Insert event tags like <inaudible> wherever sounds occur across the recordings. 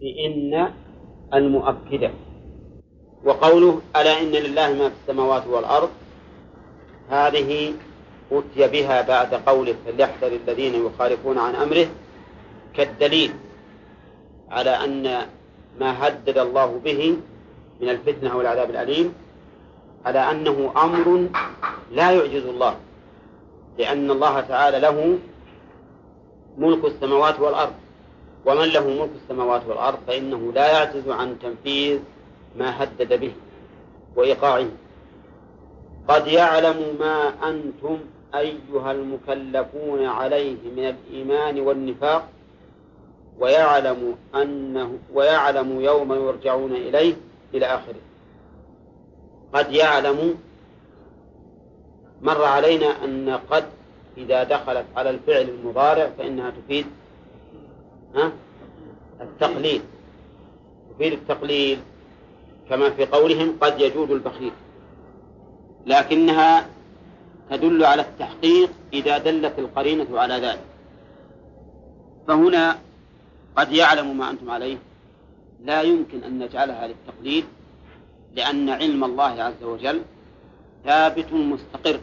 بإن المؤكدة وقوله ألا إن لله ما في السماوات والأرض هذه أتي بها بعد قوله فليحذر الذين يخالفون عن أمره كالدليل على أن ما هدد الله به من الفتنة والعذاب الأليم على أنه أمر لا يعجز الله لأن الله تعالى له ملك السماوات والأرض. ومن له ملك السماوات والأرض فإنه لا يعجز عن تنفيذ ما هدد به وإيقاعه. قد يعلم ما أنتم أيها المكلفون عليه من الإيمان والنفاق ويعلم أنه ويعلم يوم يرجعون إليه إلى آخره. قد يعلم مر علينا أن قد إذا دخلت على الفعل المضارع فإنها تفيد ها؟ التقليل تفيد التقليل كما في قولهم قد يجود البخيل. لكنها تدل على التحقيق إذا دلت القرينة على ذلك. فهنا قد يعلم ما أنتم عليه. لا يمكن أن نجعلها للتقليد لأن علم الله عز وجل ثابت مستقر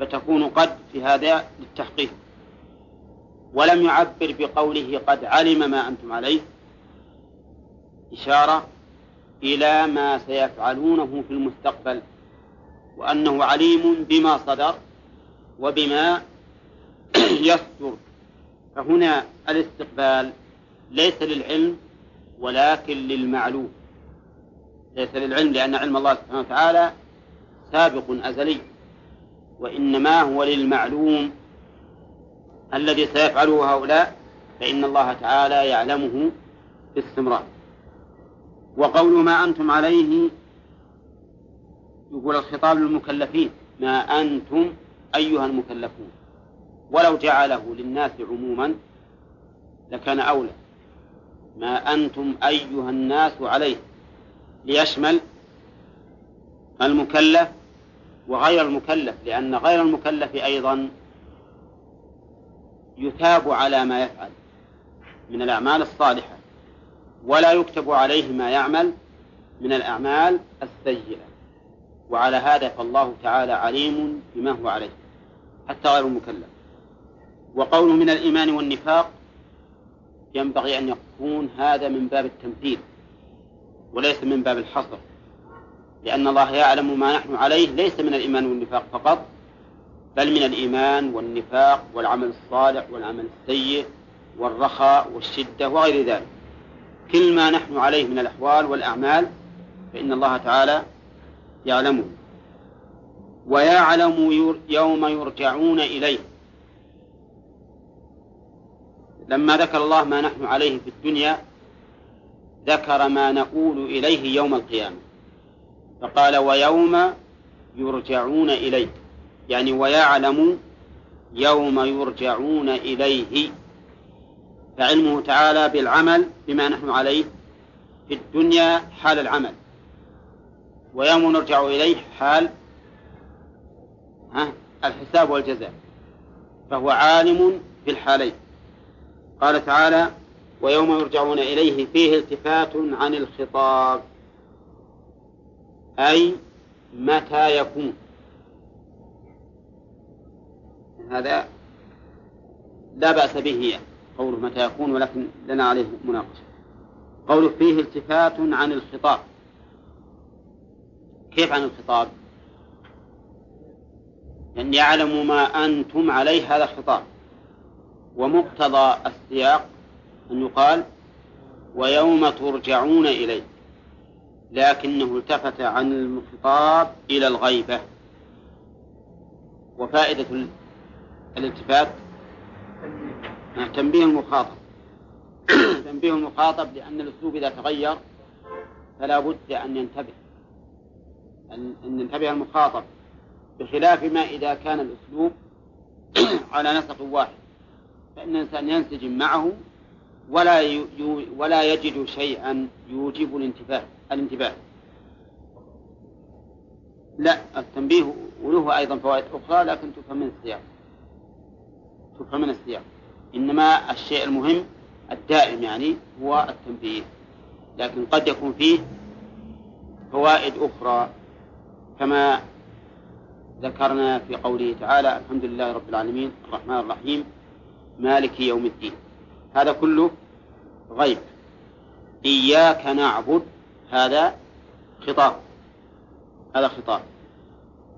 فتكون قد في هذا للتحقيق. ولم يعبر بقوله قد علم ما أنتم عليه. إشارة إلى ما سيفعلونه في المستقبل وأنه عليم بما صدر وبما <clears throat> يصدر. فهنا الاستقبال ليس للعلم ولكن للمعلوم. ليس للعلم لأن علم الله سبحانه وتعالى سابق أزلي وإنما هو للمعلوم. الذي سيفعله هؤلاء فإن الله تعالى يعلمه باستمرار. وقول ما أنتم عليه يقول الخطاب للمكلفين ما أنتم أيها المكلفون ولو جعله للناس عموما لكان أولى. ما أنتم أيها الناس عليه ليشمل المكلف وغير المكلف لأن غير المكلف أيضا يثاب على ما يفعل من الأعمال الصالحة ولا يكتب عليه ما يعمل من الأعمال السيئة. وعلى هذا فالله تعالى عليم بما هو عليه حتى غير المكلف. وقوله من الإيمان والنفاق ينبغي أن يكون هذا من باب التمثيل وليس من باب الحصر. لأن الله يعلم ما نحن عليه ليس من الإيمان والنفاق فقط. بل من الإيمان والنفاق والعمل الصالح والعمل السيء والرخاء والشدة وغير ذلك. كل ما نحن عليه من الأحوال والأعمال فإن الله تعالى يعلمه. ويعلم يوم يرجعون إليه. لما ذكر الله ما نحن عليه في الدنيا ذكر ما نقول إليه يوم القيامة. فقال ويوم يرجعون إليه. يعني ويعلم يوم يرجعون إليه. فعلمه تعالى بالعمل بما نحن عليه في الدنيا حال العمل. ويوم نرجع إليه حال الحساب والجزاء. فهو عالم في الحالين. قال تعالى ويوم يرجعون إليه فيه التفات عن الخطاب. أي متى يكون. هذا لا بأس به قوله متى يكون ولكن لنا عليه مناقشة. قوله فيه التفات عن الخطاب. كيف عن الخطاب؟ أن يعلموا ما أنتم عليه هذا الخطاب. ومقتضى السياق أن يقال ويوم ترجعون إليه. لكنه التفت عن الخطاب إلى الغيبة. وفائدة الالتفات تنبيه المخاطب <clears throat> تنبيه المخاطب لأن الأسلوب إذا تغير فلا بد أن ينتبه. أن ينتبه المخاطب بخلاف ما إذا كان الأسلوب <clears throat> على نسق واحد. فإن الإنسان ينسجم معه ولا ولا يجد شيئا يوجب الانتباه الانتباه. لا التنبيه وله أيضا فوائد أخرى لكن تفهم من السياق. تفهم من السياق. إنما الشيء المهم الدائم يعني هو التنبيه. لكن قد يكون فيه فوائد أخرى كما ذكرنا في قوله تعالى الحمد لله رب العالمين الرحمن الرحيم مالك يوم الدين. هذا كله غيب. إياك نعبد هذا خطاب. هذا خطاب.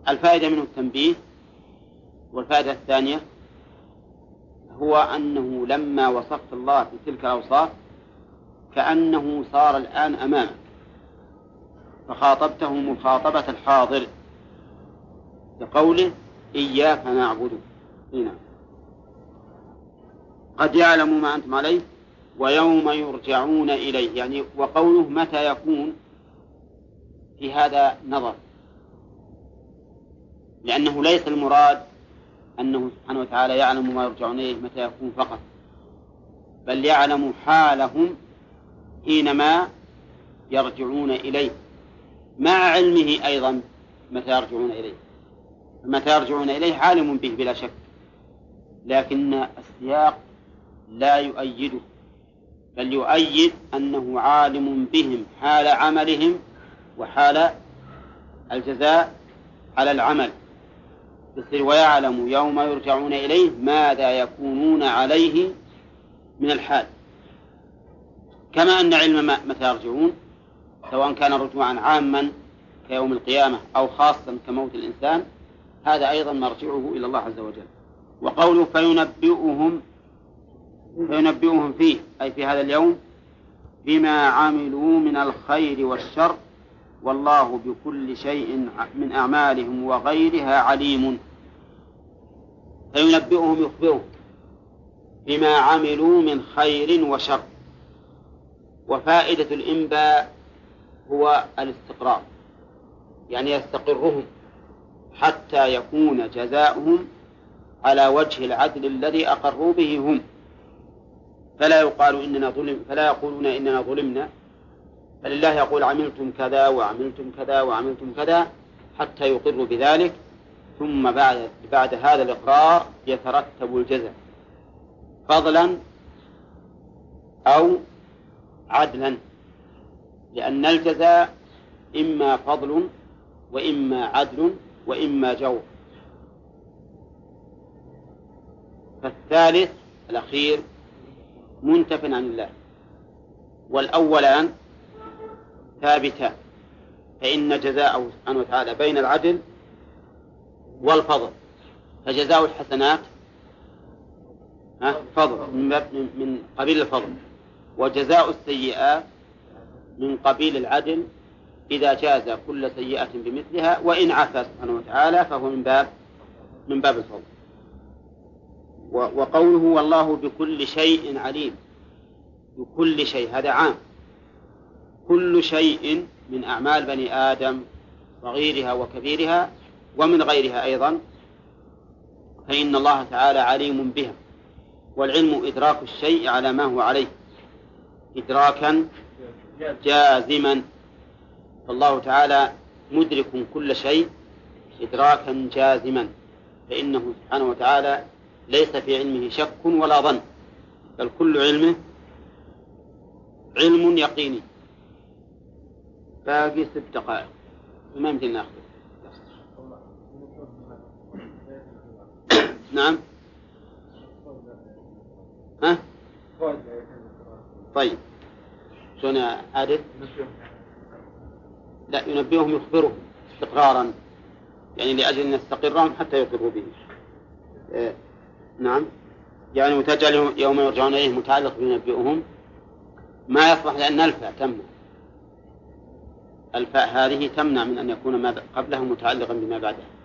الفائدة منه التنبيه والفائدة الثانية هو أنه لما وصفت الله بتلك الأوصاف كأنه صار الآن أمامك. فخاطبته مخاطبة الحاضر بقوله إياك نعبد. هنا قد يعلم ما أنتم عليه ويوم يرجعون إليه. يعني وقوله متى يكون في هذا نظر. لأنه ليس المراد أنه سبحانه وتعالى يعلم ما يرجعون إليه متى يكون فقط. بل يعلم حالهم حينما يرجعون إليه. مع علمه أيضا متى يرجعون إليه. متى يرجعون إليه عالم به بلا شك. لكن السياق لا يؤيده. بل يؤيد أنه عالم بهم حال عملهم وحال الجزاء على العمل. يصير ويعلم يوم يرجعون إليه ماذا يكونون عليه من الحال. كما أن علم متى يرجعون سواء كان رجوعا عاما كيوم القيامة أو خاصا كموت الإنسان هذا أيضا مرجعه إلى الله عز وجل. وقوله فينبئهم فينبئهم فيه أي في هذا اليوم بما عملوا من الخير والشر والله بكل شيء من أعمالهم وغيرها عليم. فينبئهم يخبرهم بما عملوا من خير وشر. وفائدة الإنباء هو الاستقرار يعني يستقرهم حتى يكون جزاؤهم على وجه العدل الذي أقروا به هم. فلا يقال إننا ظلم فلا يقولون إننا ظلمنا. بل الله يقول عملتم كذا وعملتم كذا وعملتم كذا حتى يقروا بذلك. ثم بعد بعد هذا الإقرار يترتب الجزاء فضلا أو عدلا لأن الجزاء إما فضل وإما عدل وإما جور. فالثالث الأخير منتف عن الله. والأولان ثابتان. فإن جزاءه سبحانه وتعالى بين العدل والفضل. فجزاء الحسنات فضل من قبيل الفضل. وجزاء السيئات من قبيل العدل إذا جاز كل سيئة بمثلها وإن عفا سبحانه وتعالى فهو من باب من باب الفضل. وقوله والله بكل شيء عليم. بكل شيء هذا عام. كل شيء من أعمال بني آدم صغيرها وكبيرها ومن غيرها أيضا فإن الله تعالى عليم بها والعلم إدراك الشيء على ما هو عليه إدراكا جازما. فالله تعالى مدرك كل شيء إدراكا جازما فإنه سبحانه وتعالى ليس في علمه شك ولا ظن بل كل علمه علم يقيني. باقي ست دقائق. ما يمكن نأخذ؟ نعم. ها؟ طيب. شلون يا عادل؟ لا ينبئهم يخبرهم استقرارا يعني لأجل أن يستقرهم حتى يقروا به. إيه نعم. يعني وتجعل يوم يرجعون إليه متعلق بينبئهم. ما يصلح لأن الفاء تمنع. الفاء هذه تمنع من أن يكون ما قبله متعلقا بما بعده.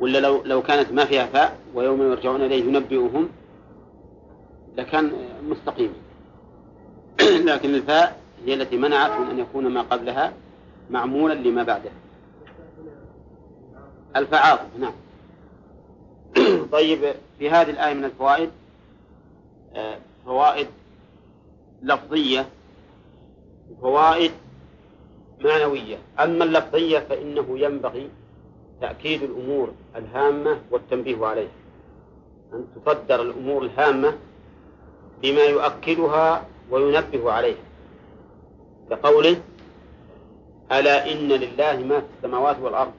ولا لو لو كانت ما فيها فاء ويوم يرجعون إليه ينبئهم لكان مستقيما <clears throat> لكن الفاء هي التي منعت من أن يكون ما قبلها معمولا لما بعده. عاطف نعم. <clears throat> طيب في هذه الآية من الفوائد آه، فوائد لفظية وفوائد معنوية. أما اللفظية فإنه ينبغي تأكيد الأمور الهامة والتنبيه عليها أن تصدر الأمور الهامة بما يؤكدها وينبه عليها كقوله ألا إن لله ما في السماوات والأرض؟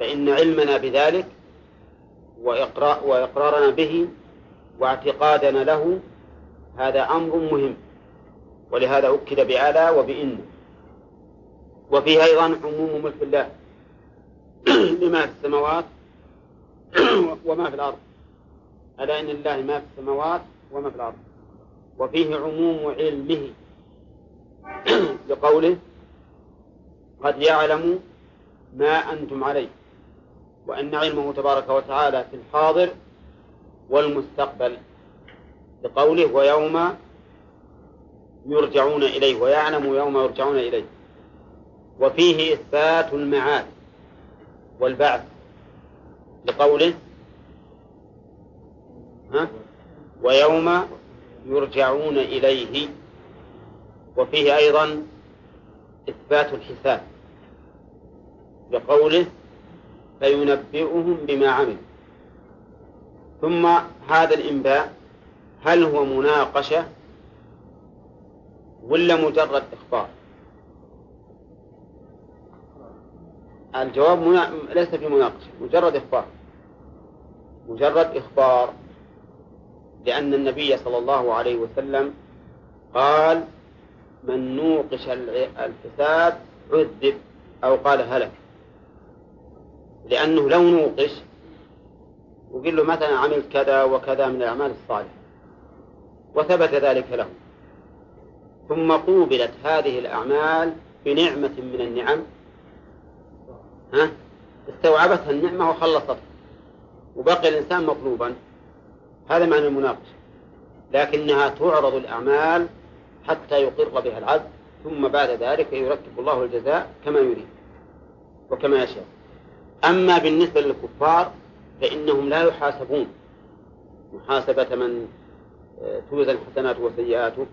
فإن علمنا بذلك وإقرارنا به واعتقادنا له هذا أمر مهم. ولهذا أكد بألا وبإن. وفيه أيضا عموم ملك الله. لما في السماوات وما في الأرض. ألا إن لله ما في السماوات وما في الأرض. وفيه عموم علمه. لقوله قد يعلم ما أنتم عليه. وأن علمه تبارك وتعالى في الحاضر والمستقبل. لقوله ويوم يرجعون إليه. ويعلم يوم يرجعون إليه. وفيه إثبات المعاد. والبعث لقوله ها؟ ويوم يرجعون إليه. وفيه أيضا إثبات الحساب بقوله فينبئهم بما عملوا. ثم هذا الإنباء هل هو مناقشة ولا مجرد إخبار؟ الجواب منا... ليس في مناقشة مجرد إخبار. مجرد إخبار لأن النبي صلى الله عليه وسلم قال من نوقش الحساب عذب أو قال هلك. لأنه لو نوقش وقل له مثلا عملت كذا وكذا من الأعمال الصالحة وثبت ذلك له. ثم قوبلت هذه الأعمال بنعمة من النعم ها؟ استوعبتها النعمة وخلصتها وبقي الإنسان مطلوبا. هذا معنى المناقشة. لكنها تعرض الأعمال حتى يقر بها العبد ثم بعد ذلك يرتب الله الجزاء كما يريد وكما يشاء. أما بالنسبة للكفار فإنهم لا يحاسبون. محاسبة من آه، توزن حسناته وسيئاته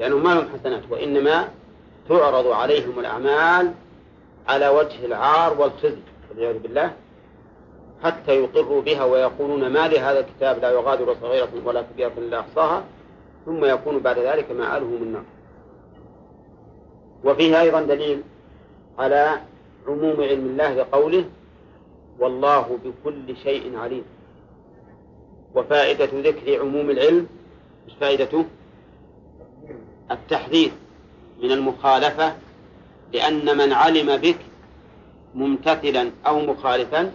لأنهم ما لهم حسنات وإنما تعرض عليهم الأعمال على وجه العار والخزي والعياذ بالله حتى يقروا بها ويقولون ما لهذا الكتاب لا يغادر صغيرة ولا كبيرة إلا أحصاها ثم يكون بعد ذلك مآلهم النار. وفيه أيضا دليل على عموم علم الله لقوله والله بكل شيء عليم وفائدة ذكر عموم العلم مش فائدته؟ التحذير من المخالفة لأن من علم بك ممتثلا أو مخالفا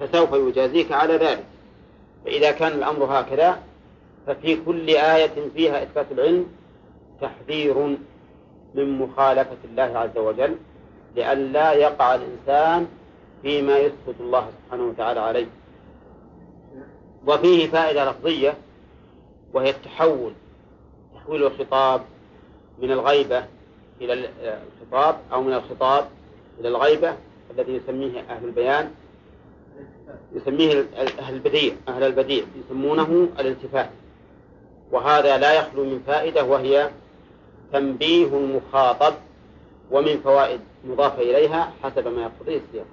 فسوف يجازيك على ذلك. فإذا كان الأمر هكذا ففي كل آية فيها إثبات العلم تحذير من مخالفة الله عز وجل لئلا يقع الإنسان فيما يسخط الله سبحانه وتعالى عليه. وفيه فائدة لفظية وهي التحول تحويل الخطاب من الغيبة إلى الخطاب أو من الخطاب إلى الغيبة الذي يسميه أهل البيان يسميه أهل البديع أهل البديع يسمونه الالتفات. وهذا لا يخلو من فائدة وهي تنبيه المخاطب ومن فوائد مضافة إليها حسب ما يقتضيه السياق.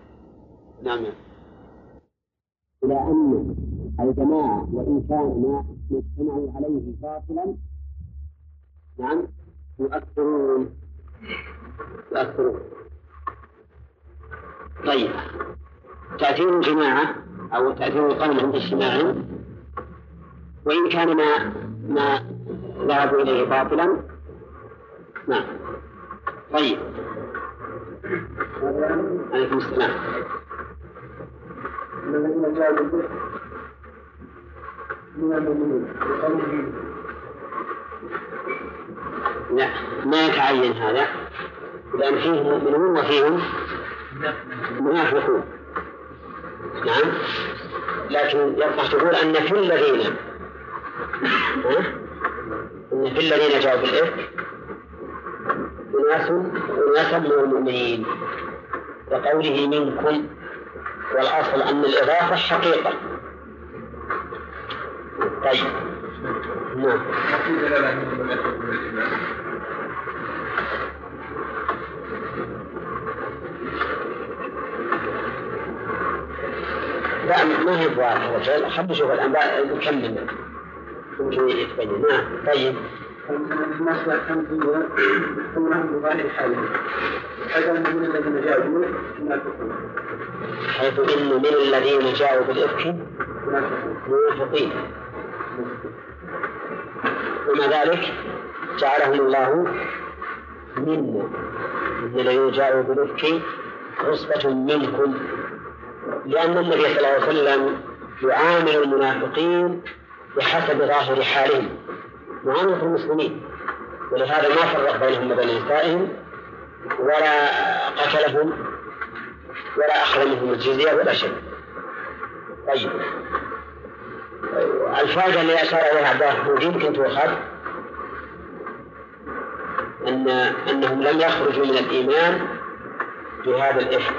نعم. إلى أن الجماعة وإن كان ما اجتمعوا عليه باطلا نعم يؤثرون طيب. تأثير الجماعة أو تأثير القوم عند اجتماعهم وإن كان ما ما ذهبوا إليه باطلا؟ نعم. طيب. عليكم السلام. من لا ما يتعين هذا؟ لأن فيه مؤمنون وفيهم منافقون. نعم. لكن يصح تقول أن في الذين. إن في الذين جاءوا بالإفك. أناس أناسا من المؤمنين. وقوله منكم والأصل أن الإضافة حقيقة طيب. نعم. لا ما هي واضحة خلينا نشوف الآن نكمل. يمكن يتبين نعم طيب. المصدر كم ثم بظاهر حاله هذا من الذين جاءوا حيث إن من الذين جاءوا بالإفك منافقين ومع ذلك جعلهم الله منا من الذين جاءوا بالإفك عصبة منكم لأن النبي صلى الله عليه وسلم يعامل المنافقين بحسب ظاهر حالهم معاملة المسلمين. ولهذا ما فرق بينهم وبين نسائهم ولا قتلهم ولا أخذ منهم الجزية ولا شيء. طيب. الفائدة اللي أشار إليها عبد الله يمكن تؤخذ أن أنهم لم يخرجوا من الإيمان بهذا الإفك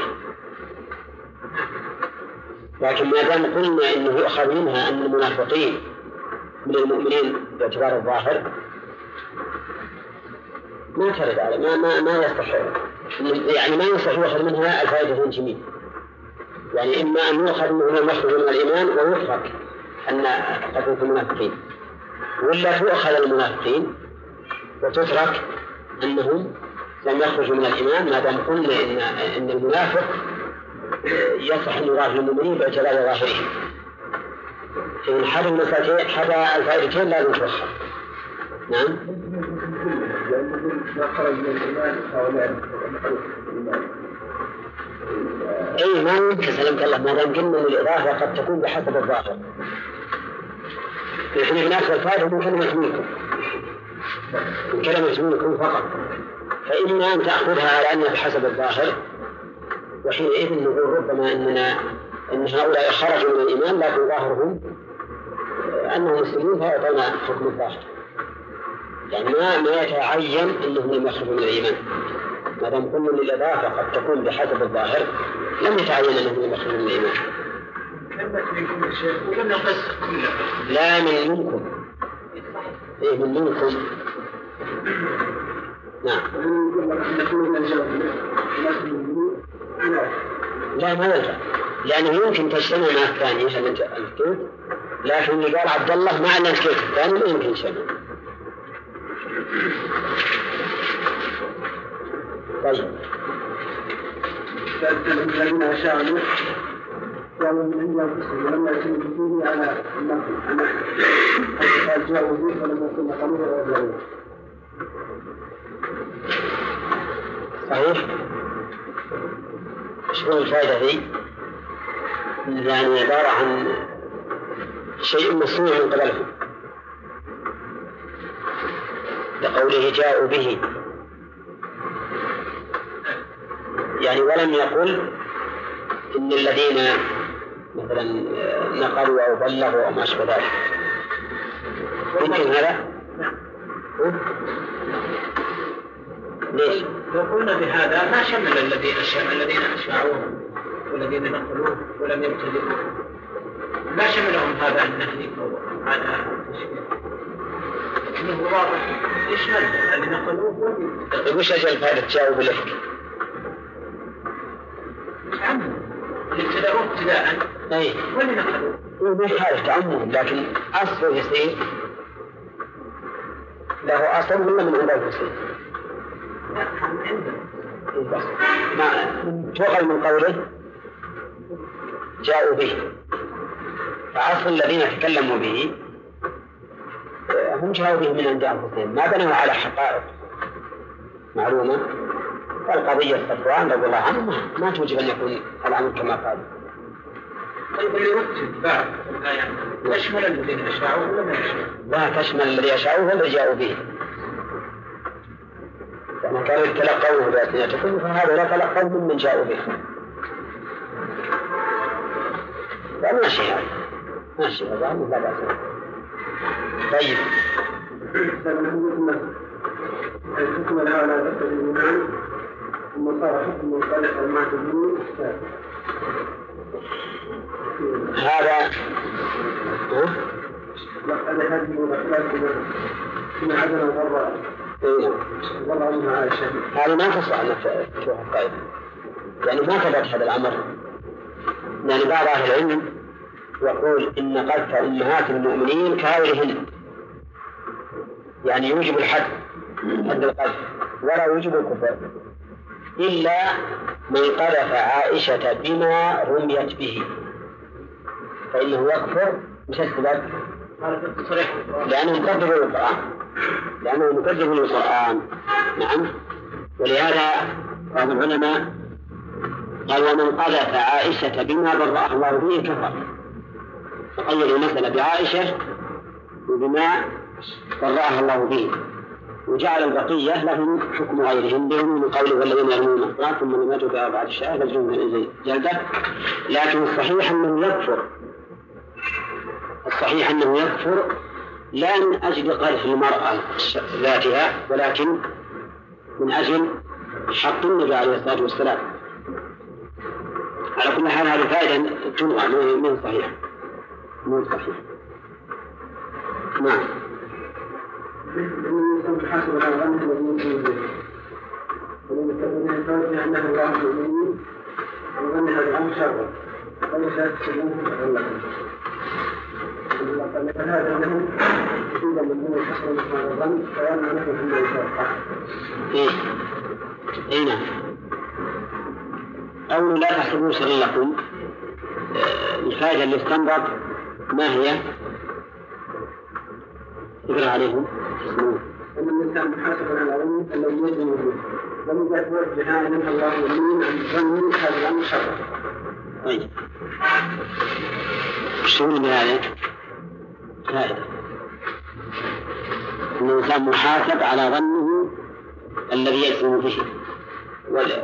لكن ما دام قلنا إنه يؤخذ منها أن المنافقين من المؤمنين باعتبار الظاهر ما ترد على ما ما ما يصح يعني ما يصح يؤخذ منها الفائدة جميع. يعني إما أن يؤخذ منها المخرج من الإيمان ويترك أن قد في المنافقين. ولا تؤخذ المنافقين وتترك أنهم لم يخرجوا من الإيمان ما دام قلنا إن إن المنافق يصح أن يضاف للمؤمنين باعتبار ظاهرهم. فإن حد المسألتين حد الفائدتين لازم توخر نعم؟ أي ما يمكن سلمك الله ما دام قلنا ان الإضافة قد تكون بحسب الظاهر. إحنا بناخذ الفائدة من كلمة منكم من كلمة منكم فقط. فإما أن تأخذها على أنها بحسب الظاهر وحينئذ نقول ربما إننا إن هؤلاء خرجوا من الإيمان لكن ظاهرهم أنهم مسلمون فيعطون حكم الظاهر. يعني ما ما يتعين إنهم لم يخرجوا من الإيمان. ما دام قلنا ان الاضافه قد تكون بحسب الظاهر. لم يتعين انهم لم يخرجوا من الإيمان. لا من منكم. إيه من منكم. نعم. لا ما ينفع. لأنه يمكن تجتمع مع الثانية الكيف لكن اللي قال عبد الله مع الكيف. الثاني ما يمكن يجتمع طيب. الذين أنفسهم ولما يتم به على النقل جاءوا به ولم يكن قليلا صحيح. شنو الفائدة ذي؟ يعني عبارة عن شيء مصنوع من قبلهم لقوله جاءوا به. يعني ولم يقل إن الذين مثلا نقلوا أو بلغوا أو ما أشبه ذلك يمكن هذا؟ ليش؟ لو قلنا بهذا ما شمل الذين الذين اشاعوه والذين نقلوه ولم يبتدئوا ما شملهم هذا النهي أو هذا إنه واضح يشمل الذين نقلوه ولم طيب وش أجل فائدة تجاوب الإفك؟ ابتدأوه ابتداء اي نقلوه ما يحتاج تعمم لكن اصله يصير له اصل ولا من عند المسلم؟ ما تؤخذ من قوله جاءوا به. فأصل الذين تكلموا به. هم جاءوا به من عند أنفسهم. ما بنوا على حقائق معلومة. والقضية صفوان رضي الله عنه ما توجب أن يكون الأمر كما قال. طيب اللي رتب بعد الآيات تشمل الذين أشاعوا ولا ما لا تشمل الذي أشاعوه والذي جاءوا به. لما كانوا يتلقونه بألسنتكم فهذا تلقوا ممن جاءوا به. لا ماشي هذا ماشي هذا لا بأس طيب. الحكم الأعلى ثم صار حكم هذا من عدم منها عائشة هذه ما تصلح أنك تروح القائد يعني ما ثبت هذا الأمر. يعني بعض أهل العلم يقول إن قذف أمهات المؤمنين كغيرهن. يعني يوجب الحد حد القذف ولا يوجب الكفر. إلا من قذف عائشة بما رميت به. فإنه يكفر مش السبب؟ لأنه مكذب للقرآن لأنه مكذب للقرآن نعم. ولهذا بعض العلماء قال ومن قذف عائشة بما برأها الله به كفر. فقيد المسألة بعائشة وبما برأها الله به. وجعل البقية لهم حكم غيرهم لهم من قوله والذين يرمون المحصنات ثم لم يجدوا بعد الشهادة فاجلدوهم جلدة لكن الصحيح أنه يكفر. الصحيح أنه يكفر لا من أجل قذف المرأة ذاتها ولكن من أجل حق النبي عليه الصلاة والسلام. على كل حال هذه فائدة تنوع من صحيح من صحيح نعم. حسب الأوغان والمؤمنين به ولمن أنه الله المؤمنين وظن هذا الأمر شرا وليس تسلمه لكم فهذا له يصيب من هو حسن مثل الظن فيرمى له في الإنسان إيه أي نعم أو لا تحسبوا شرا لكم الفائدة اللي استنبط ما هي؟ اقرأ عليهم أن الإنسان محاسب على العلم الذي يزن به. ولذا توجه منها الله يمين عن الظن هذا الأمر شرا طيب. شو هذا؟ فائدة. أن الإنسان محاسب على ظنه الذي يجزم به.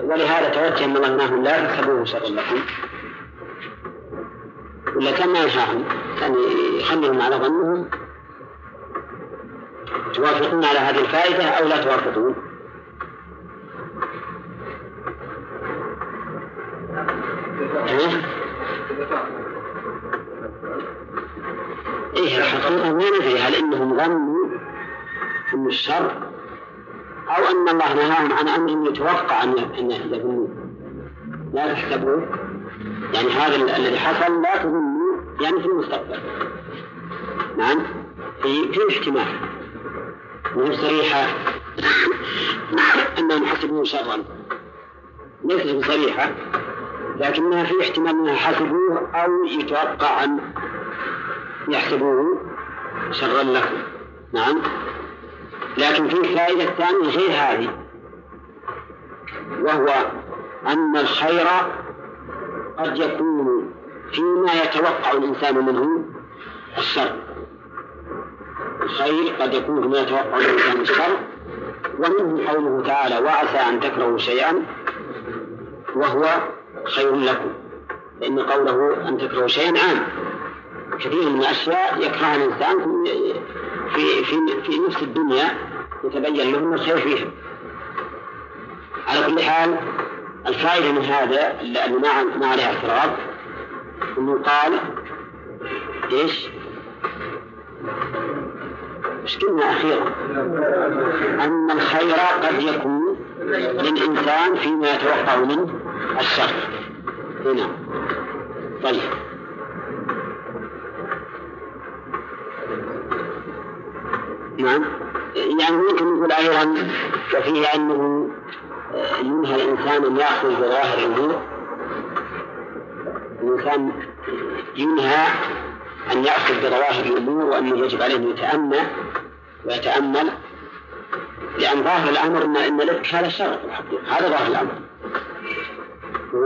ولهذا توجه من الله لا تحسبوه شرا لكم. ولا كان ما ينفعهم كان يخليهم على ظنهم. توافقون على هذه الفائدة أو لا توافقون؟ إيه؟ الحقيقة ما ندري هل إنهم ظنوا أن الشر أو أن الله نهاهم عن أمر يتوقع أن يظنوه لا تحسبوه. يعني هذا الذي حصل لا تظنوا يعني في المستقبل. نعم؟ في في احتمال مو صريحة. أنهم حسبوه شرا ليست بصريحة لكنها في احتمال أنها حسبوه أو يتوقع أن يحسبوه شرا لكم. نعم. لكن في فائدة ثانية غير هذه وهو أن الخير قد يكون فيما يتوقع الإنسان منه الشر. الخير قد يكون فيما يتوقع الإنسان الشر ومنه قوله تعالى وعسى أن تكرهوا شيئا وهو خير لكم. لأن قوله أن تكرهوا شيئا عام. كثير من الأشياء يكرهها الإنسان في في في نفس الدنيا يتبين له الخير فيها. على كل حال الفائدة من هذا اللي ما عليها اعتراض. أنه قال إيش؟ إيش قلنا أخيرا؟ أن الخير قد يكون للإنسان فيما يتوقع منه الشر. هنا. طيب. نعم. يعني ممكن نقول أيضا وفيه أنه ينهى الإنسان أن يأخذ بظواهر الأمور الإنسان ينهى أن يأخذ بظواهر الأمور وأنه يجب عليه أن يتأمل ويتأمل لأن ظاهر الأمر أن إن لك هذا شر هذا ظاهر الأمر.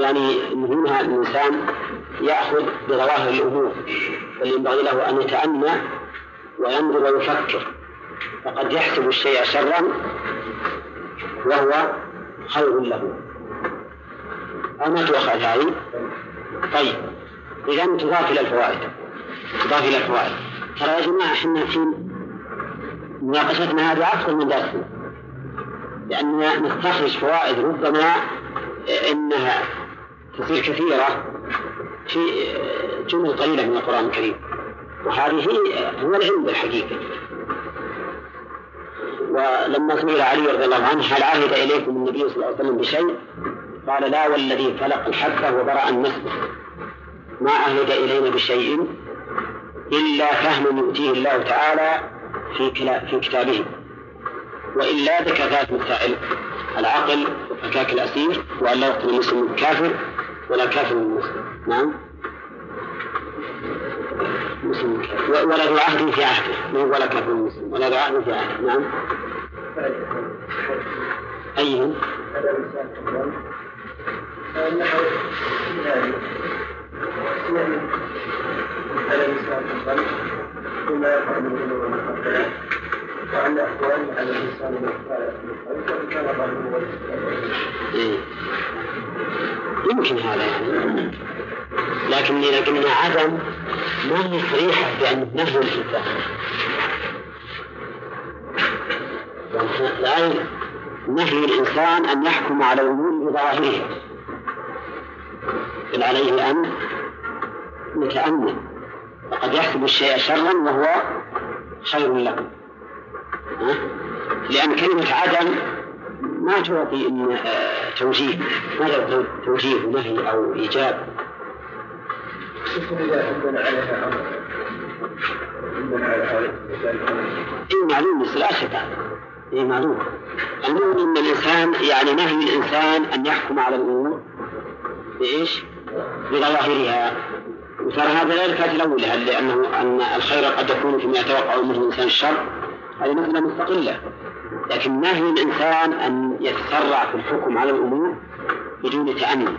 يعني ينهى الإنسان يأخذ بظواهر الأمور بل ينبغي له أن يتأمل وينظر ويفكر. فقد يحسب الشيء شرا وهو خير له. أو ما تؤخذ هذه. طيب إذا تضاف إلى الفوائد. تضاف إلى الفوائد ترى يا جماعة إحنا في مناقشتنا هذه أفضل من درسنا لأننا نستخرج فوائد ربما إنها تصير كثيرة في جمل قليلة من القرآن الكريم. وهذه هو العلم بالحقيقة ولما سئل علي رضي الله عنه هل عهد إليكم النبي صلى الله عليه وسلم بشيء؟ قال لا والذي فلق الحبة وبرأ النسبة ما عهد إلينا بشيء إلا فهم يؤتيه الله تعالى في في كتابه. وإلا بكفاءة مسائل العقل وفكاك الأسير وأن لا يقتل المسلم الكافر ولا كافر المسلم. نعم. مسلم. ولا ذو عهد في عهده ولا كافر مسلم ولا ذو عهد في عهده. نعم. أيهم؟ من على القلب وإن كان ظاهره يمكن هذا يعني. لكن لكن عدم ما هي صريحة بأن نهي الإنسان؟ يعني نهي الإنسان أن يحكم على الأمور بظواهرها بل عليه أن يتأمل وقد يحسب الشيء شرا وهو خير له. لأن كلمة عدم ما تعطي إن آه، توجيه. ما توجيه نهي أو إيجاب. إيه معلوم لا شك إيه معلوم. المهم أن الإنسان يعني نهي الإنسان أن يحكم على الأمور بإيش؟ بظواهرها وترى هذا لا يكاد الأولى لأنه أن الخير قد يكون فيما يتوقع منه الإنسان الشر هذه مسألة مستقلة. لكن نهي الإنسان أن يتسرع في الحكم على الأمور بدون تأمل؟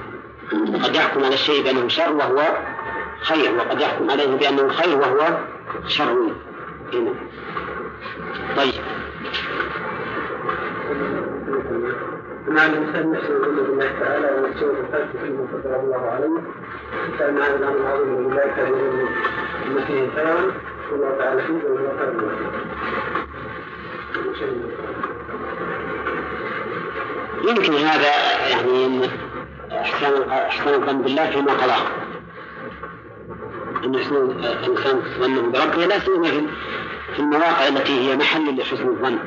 قد يحكم على الشيء بأنه شر وهو خير وقد يحكم عليه بأنه خير وهو شر. هنا طيب. مع تعالى الله عليه. كان العظيم خيرا والله تعالى فيه يمكن هذا يعني احسان إحسان الظن بالله فيما قضاه أن حسن الإنسان ظنه بربه لا سيما في المواقع التي هي محل لحسن الظن.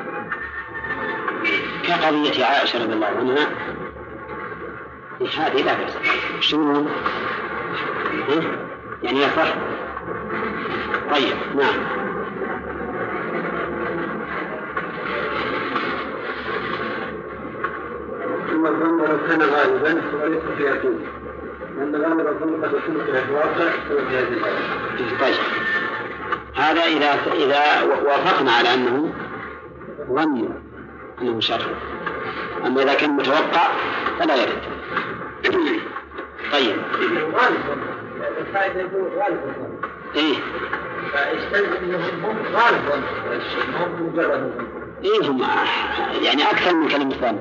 كقضية عائشة رضي الله عنها. هذه لا بأس. شنو؟ يعني يصح طيب نعم. ثم الظن لو كان غالبا وليس في يقين. لأن غالب الظن قد يكون في الواقع في هذه الآية طيب. هذا إذا إذا وافقنا على أنه ظن أنه شر أما إذا كان متوقع فلا يرد طيب إيه إيه هم يعني أكثر من كلمة ظن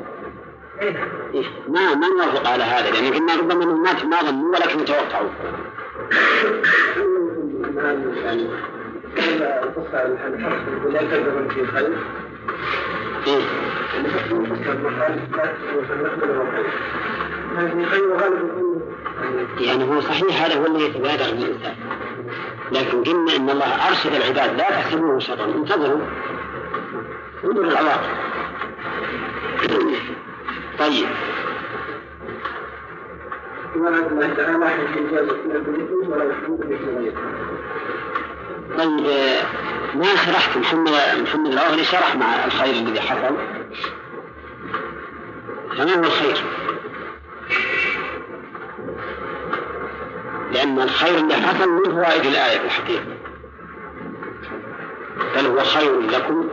إيه إيه ما ما نوافق على هذا لأن قلنا ربما أنهم ما ظنوا ولكن توقعوا يعني القصة عن الحرص لا كذب في خير يعني هو صحيح هذا هو الذي يتبادر للإنسان لكن قلنا إن الله أرشد العباد لا تحسبوه شرا انتظروا. انظروا العواقب. طيب. طيب ما شرحت محمد محمد العوهري شرح مع الخير الذي حصل. فما هو الخير؟ لأن الخير اللي حصل من فوائد الآية في الحقيقة. بل هو خير لكم.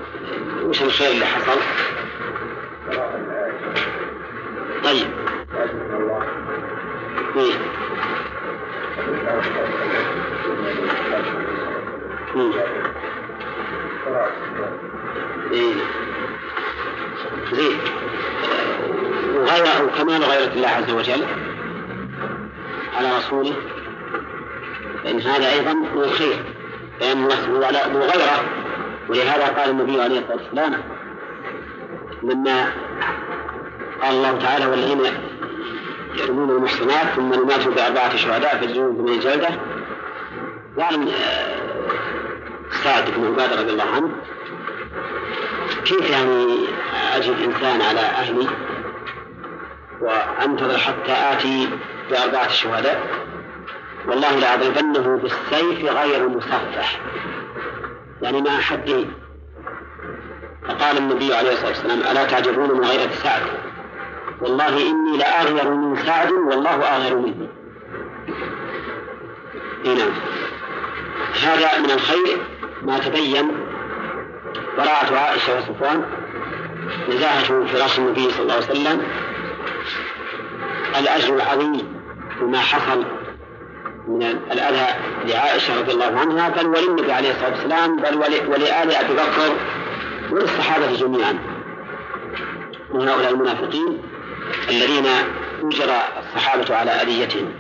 وش الخير اللي حصل؟ طيب. إيه. زين وغير وكمال غيرة الله عز وجل على رسوله فإن هذا أيضا من الخير لأن الله هو ذو غيرة ولهذا قال النبي عليه الصلاة والسلام لما قال الله تعالى والذين يرمون المحصنات ثم يماتوا بأربعة شهداء فيجزون بمن جلدة قال سعد بن عبادة رضي الله عنه. كيف يعني أجد إنسان على أهلي؟ وأنتظر حتى آتي بأربعة شهداء. والله لأضربنه بالسيف غير مصفح يعني مع حدين فقال النبي عليه الصلاة والسلام ألا تعجبون من غيرة سعد؟ والله إني لأغير من سعد والله أغير مني نعم. هذا من الخير ما تبين براءة عائشة وصفوان نزاهة فراش النبي صلى الله عليه وسلم الأجر العظيم وما حصل من الأذى لعائشة رضي الله عنها بل وللنبي عليه الصلاة والسلام بل ولآل أبي بكر وللصحابة جميعا. من هؤلاء المنافقين الذين أجر الصحابة على أذيتهم.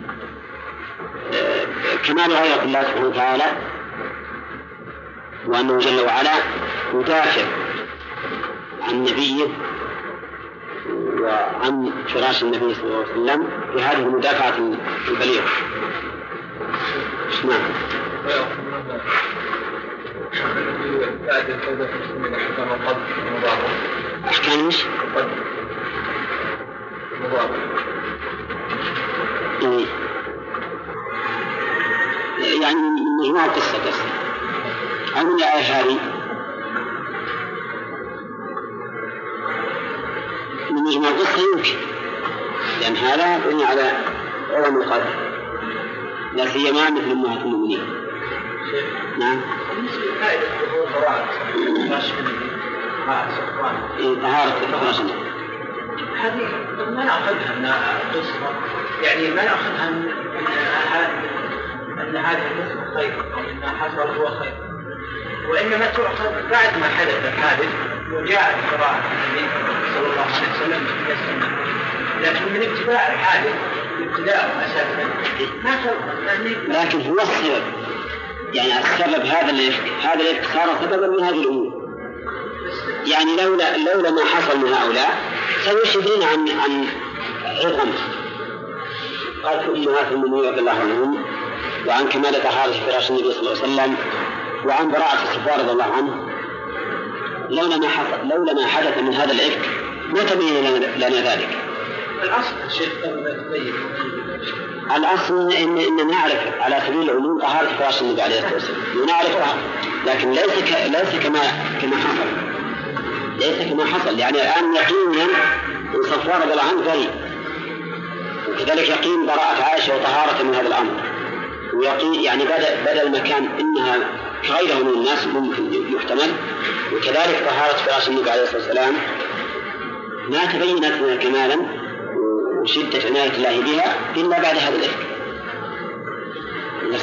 كمال غيرة الله سبحانه وتعالى وأنه جل وعلا يدافع عن نبيه وعن فراش النبي صلى الله عليه وسلم في هذه المدافعة البليغة. نعم. أحكام إيش؟ يعني مجموعة قصة قصة أو من الآية هذه من مجموع القصة يمكن لأن هذا بني على عظم القدر لا سيما مثل أمهات المؤمنين. نعم. طهارة فراش هذه ما نأخذها من قصه يعني ما نأخذها من ان هذه القصة خير أو ان حصل هو خير. وإنما تؤخذ بعد ما حدث الحادث وجاء قراءة النبي صلى الله عليه وسلم لكن من ابتداء الحادث ابتداء أساسا ما تؤخذ لكن هو السبب. يعني السبب هذا الإفك هذا الإفك صار سببا من هذه الأمور. يعني لولا لولا ما حصل من هؤلاء سيشهدون عن عن عظم قالت أمهات المؤمنين رضي الله عنهم وعن كمال طهارة فراش النبي صلى الله عليه وسلم وعن براءة الصفوان رضي الله عنه لولا ما حصل لولا ما حدث من هذا الإفك ما تبين لنا, ذلك. الأصل شيخ تبين. الأصل إن إن نعرف على سبيل العموم طهارة فراش النبي عليه الصلاة والسلام ونعرفها لكن ليس ك... ليس كما كما حصل. ليس كما حصل. يعني الآن يقينا إن صفوان رضي الله عنه بريء وكذلك يقين براءة عائشة وطهارة من هذا الأمر. ويقين يعني بدأ بدأ المكان إنها كغيره من الناس ممكن يحتمل وكذلك طهارة فراش النبي عليه الصلاة والسلام ما تبينت لنا كمالا وشدة عناية الله بها إلا بعد هذا الإفك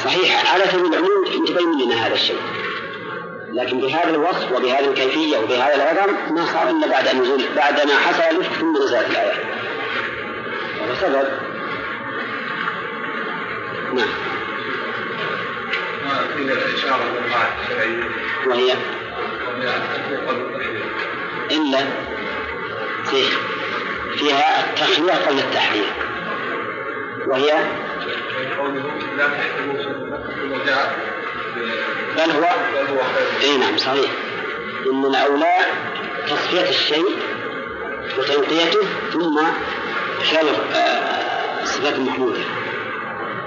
صحيح على سبيل العموم تبين لنا هذا الشيء. لكن بهذا الوصف وبهذه الكيفية وبهذا العظم ما صار إلا بعد أن نزول بعد ما حصل الإفك ثم نزلت الآية. هذا سبب. نعم. فيها إشارة للقاعدة الشرعية وهي إلا فيه فيها التخلية قبل التحرير وهي لا بل هو إي نعم صحيح. إن الاولى تصفية الشيء وتنقيته ثم آه، الصفات المحموده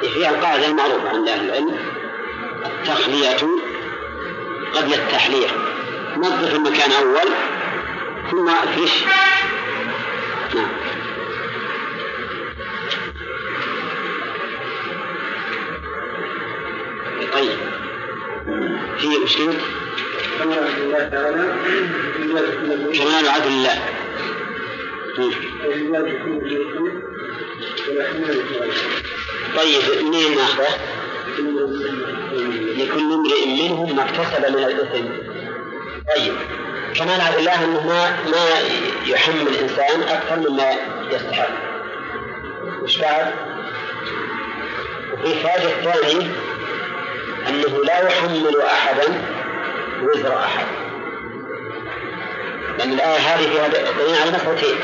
فيها القاعدة المعروفة عند أهل العلم. التخليه قبل التحلية. نظف المكان أول ثم أفرش. نعم. طيب. في مشكلة كمال عدل الله. طيب منين ناخذه؟ لكل امرئ منهم ما اكتسب من الإثم. طيب كمال عدل الله أنه ما ما يحمل الإنسان أكثر مما يستحق. وش بعد؟ وفي فائدة الثاني أنه لا يحمل أحدا وزر أحد. لأن الآية هذه فيها دليل على مسألتين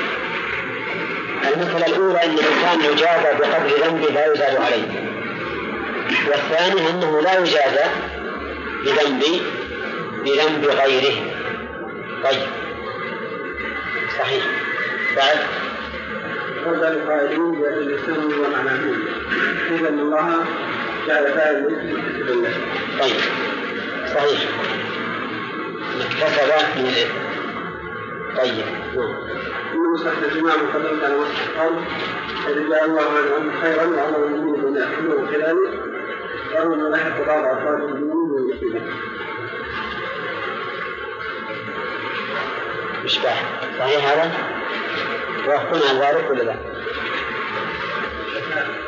المسألة الأولى أن الإنسان يجازى بقدر ذنبه لا يزاد عليه. والثاني أنه لا يجازى بذنب بذنب غيره. طيب. صحيح. بعد. هذا القائلين هو معناه إذا أن الله جعل فاعل طيب. صحيح. اكتسب من الإثم طيب. إن مسحت الجماعة من قبل على مسح الأرض إذ جاء الله عنهم خيرا وأمر المؤمنين بأن يأكلوا من قالوا أن لحق بعض أفراد المؤمنين من المسلمين. مشباه صحيح هذا؟ توافقون عن ذلك ولا لا؟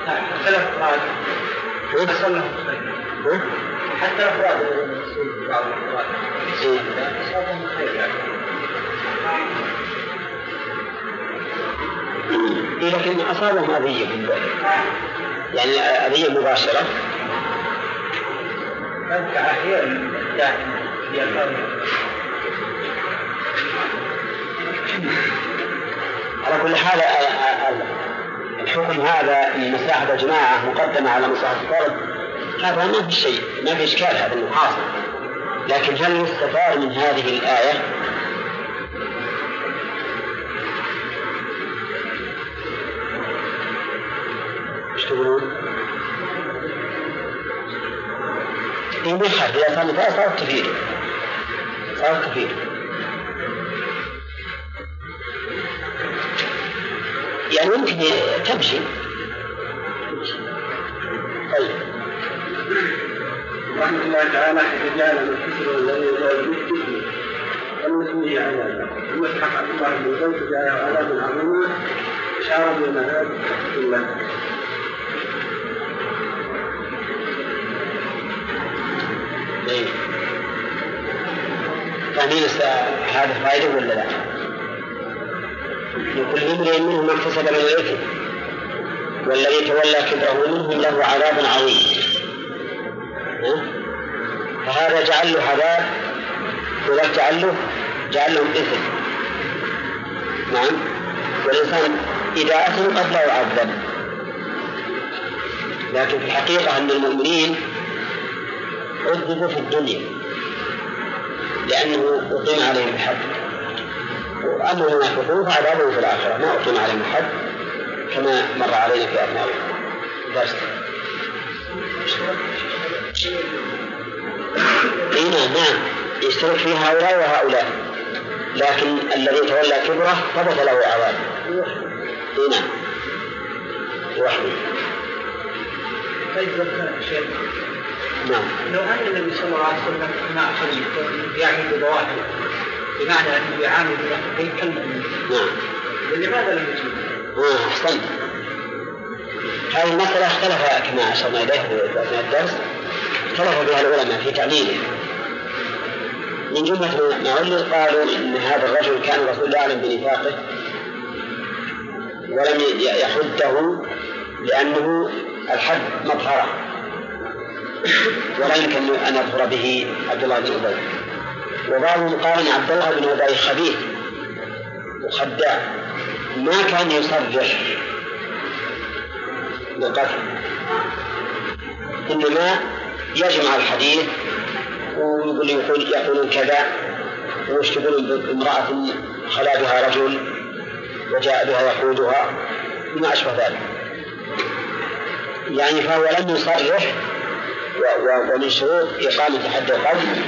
حتى الافراد حصل لهم حتى الافراد بعض الافراد أصابهم خير لكن أصابهم أذية يعني أذية مباشرة على كل حال الحكم هذا من مصلحة الجماعة مقدمة على مصلحة الفرد هذا ما في شيء ما في إشكال هذا انه حاصل لكن هل يستفاد من هذه الآية؟ إيش تقولون؟ يخاف إذا صار مثال صارت تفيد صارت تفيد يعني يمكن تمشي. طيب. رحمة الله تعالى جعل من كسر الذي يزال ولم يسميه عذابا ثم عبد الله بن زيد جاءه عذاب عظيم اشار بين هذا فاهمين هذا فائدة ولا لا؟ لكل امرئ منهم ما اكتسب من الاثم والذي تولى كبره منهم له عذاب عظيم؟ فهذا جعل له عذاب ولا جعل له جعل لهم إثم. نعم. والإنسان إذا أثم قد لا يعذب. لكن في الحقيقة أن المؤمنين عذبوا في الدنيا. لأنه أقيم عليهم الحد واما المنافقون فعذابهم في الآخرة ما أقيم عليهم الحد كما مر علينا في أثناء الدرس. اي نعم نعم. يشترك في هؤلاء وهؤلاء. لكن الذي تولى كبره ثبت له عذاب اي نعم. وحده. نعم لو أن النبي صلى الله عليه وسلم ما أخذ يعمل بظواهر بمعنى انه يعامل كالمؤمنين نعم. لماذا لم يجيب؟ آه أحسنت هذه المسألة اختلف كما أشرنا إليه في الدرس اختلف بها العلماء في تعليله. من جملة ما علل قالوا إن هذا الرجل كان الرسول يعلم بنفاقه ولم يحده لأنه الحد مظهرة ولا يمكن أن يظهر به عبد الله بن أبي. وبعضهم قال إن عبد الله بن أبي خبيث وخداع ما كان يصرح بالقتل. إنما يجمع الحديث ويقول يقول يقولون كذا. وش تقول امرأة خلا بها رجل وجاء بها يقودها. بما أشبه ذلك. يعني فهو لم يصرح ومن شروط إقامة حد القذف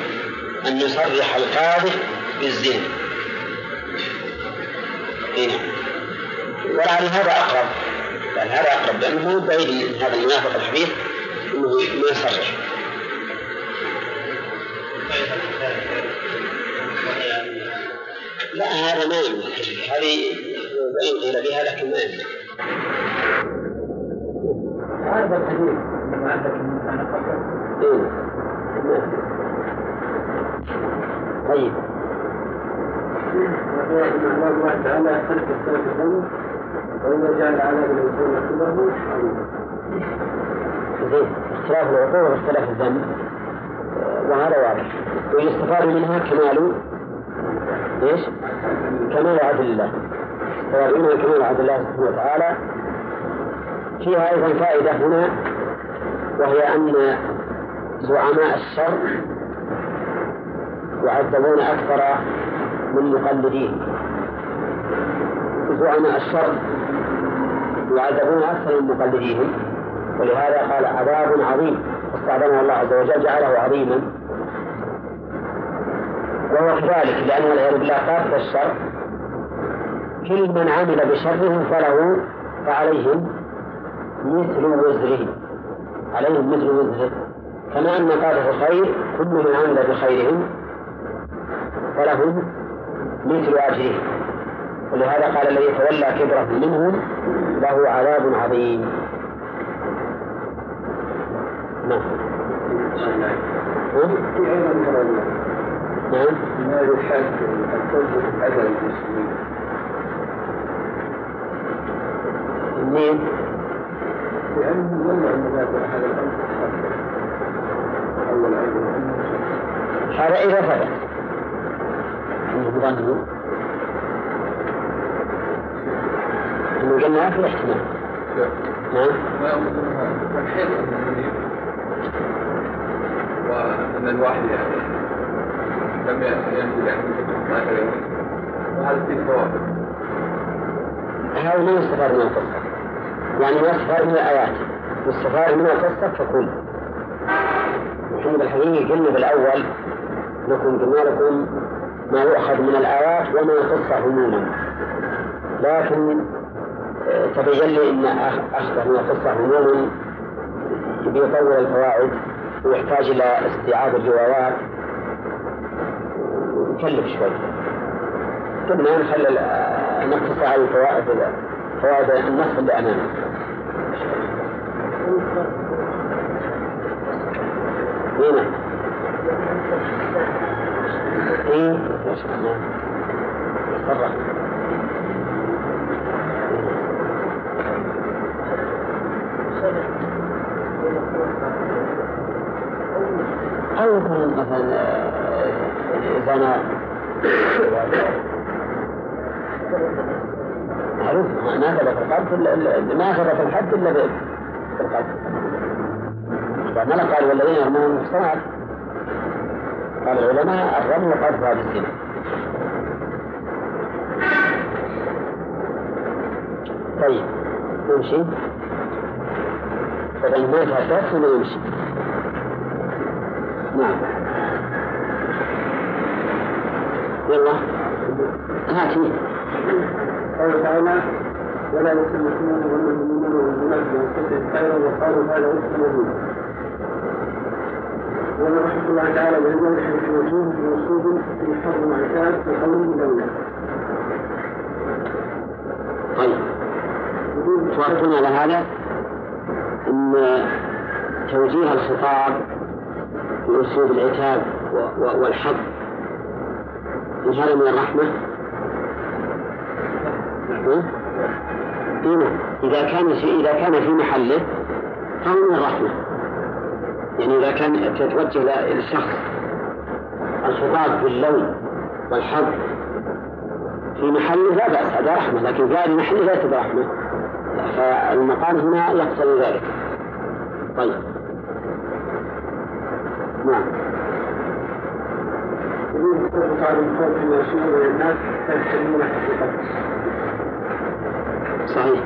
أن يصرح القاذف بالزنا. هنا ولعل هذا أقرب. لأن هذا أقرب لأنه مو بعيد من هذا المنافق الخبيث أنه ما يصرح. لا هذا ما يمنع. هذه وإن قيل بها لكن ما يمنع. هذا الحديث إيه. طيب. الله تعالى السلف الذنب وإذا جعل عذاب الوصول كبره زين. اختلاف العقول واختلاف الذنب وهذا واضح. ويستفاد منها كمال. إيش؟ كمال عدل الله. استفاد منها كمال عدل الله سبحانه وتعالى. فيها أيضا فائدة هنا. وهي أن زعماء الشر يعذبون أكثر من مقلدين. زعماء الشر يعذبون أكثر من مقلديهم ولهذا قال عذاب عظيم. استعظمه الله عز وجل جعله عظيما. وهو كذلك لأن والعياذ بالله قاصد الشر كل من عمل بشرهم فله فعليهم مثل وزره. عليهم مثل وزره كما أن قاله خير كل من عمل بخيرهم فله مثل أجره ولهذا قال الذي تولى كبره منهم له عذاب عظيم. نعم. نعم. المسلمين منين؟ لأنه ظن أن هذا الأمر أول أيضا هذا إذا ثبت أنه قلنا في احتمال. نعم. وأن الواحد يعني لم ينزل يعني ما أدري. وهذا فيه فوائد هذا ما يستفاد من القصة يعني يستفاد من الآيات يستفاد من القصة فكل نحن بالحقيقة قلنا بالأول لكم قلنا لكم ما يؤخذ من الآيات وما القصة عموما لكن آه، تبين لي أن أخ- أخذ من القصة عموما بيطول الفوائد ويحتاج إلى استيعاب الروايات. ويكلف شوي. قلنا نخلي ال- نقتصر على الفوائد. فوائد النص اللي أمامنا هنا. إيه ما أو يكون مثلا إذا القلب ما ثبت الحد إلا ب- بالقلب فما قال والذين يرمون المحصنات. قال العلماء الرمي قذف هذه السنة طيب. نمشي طبعا ما تهدف ولا يمشي. نعم. يلا. هاتي. قال تعالى. ولا يكن المسلمون والمؤمنون والمؤمنات بأنفسهم خيرا وقالوا هذا اسم مبين ولا رحمة الله تعالى بهذا الحديث موجود موصول في حرم عتاب في قوله دولة طيب. توافقون على هذا أن توجيه الخطاب بأسلوب العتاب والحظ إن هذا من؟ إيه إذا كان في إذا كان في محله فهو من الرحمة. يعني إذا كان تتوجه ل- للشخص الخطاب باللون والحظ في محله لا بأس هذا رحمة لكن غير محله ليس برحمة. فالمقام هنا يقتضي ذلك. طيب. نعم. إلى الناس صحيح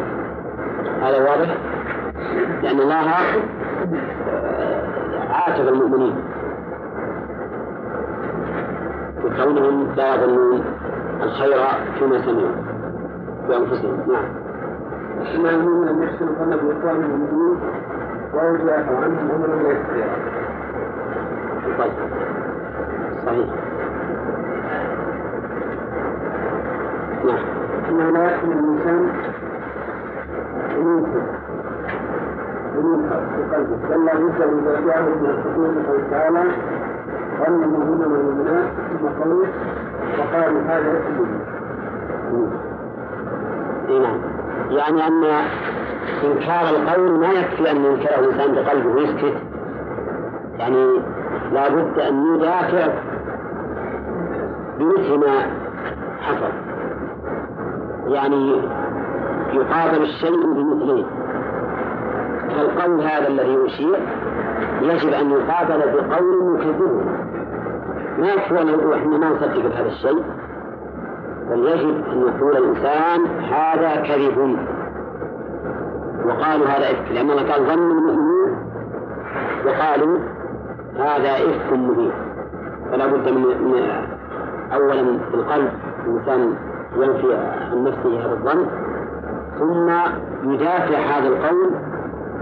هذا واضح؟ لأن الله عاتب المؤمنين. بكونهم لا يظنون الخير فيما سمعوا بأنفسهم. نعم. إما يؤمنون أن يحسنوا الظن بإخوانهم المؤمنين يعفو عنهم أمرا لا يستطيع. طيب. صحيح. نعم. إنه لا يحسن الإنسان بد إذا جاءه من تعالى ظن قوله وقالوا هذا نعم. يعني أن إنكار القول ما يكفي أن ينكره الإنسان بقلبه ويسكت. يعني لابد أن يدافع بمثل ما حصل. يعني يقابل الشيء بمثله فالقول هذا الذي يشير يجب أن يقابل بقول يكذبه ما ان يقول إحنا ما نصدق بهذا الشيء. بل يجب أن يقول الإنسان هذا كذب. وقالوا هذا إفك لأن الله قال ظن المؤمنين وقالوا هذا إفك مبين فلا بد من, من أولا في القلب الإنسان ينفي عن نفسه هذا الظن. ثم يدافع هذا القول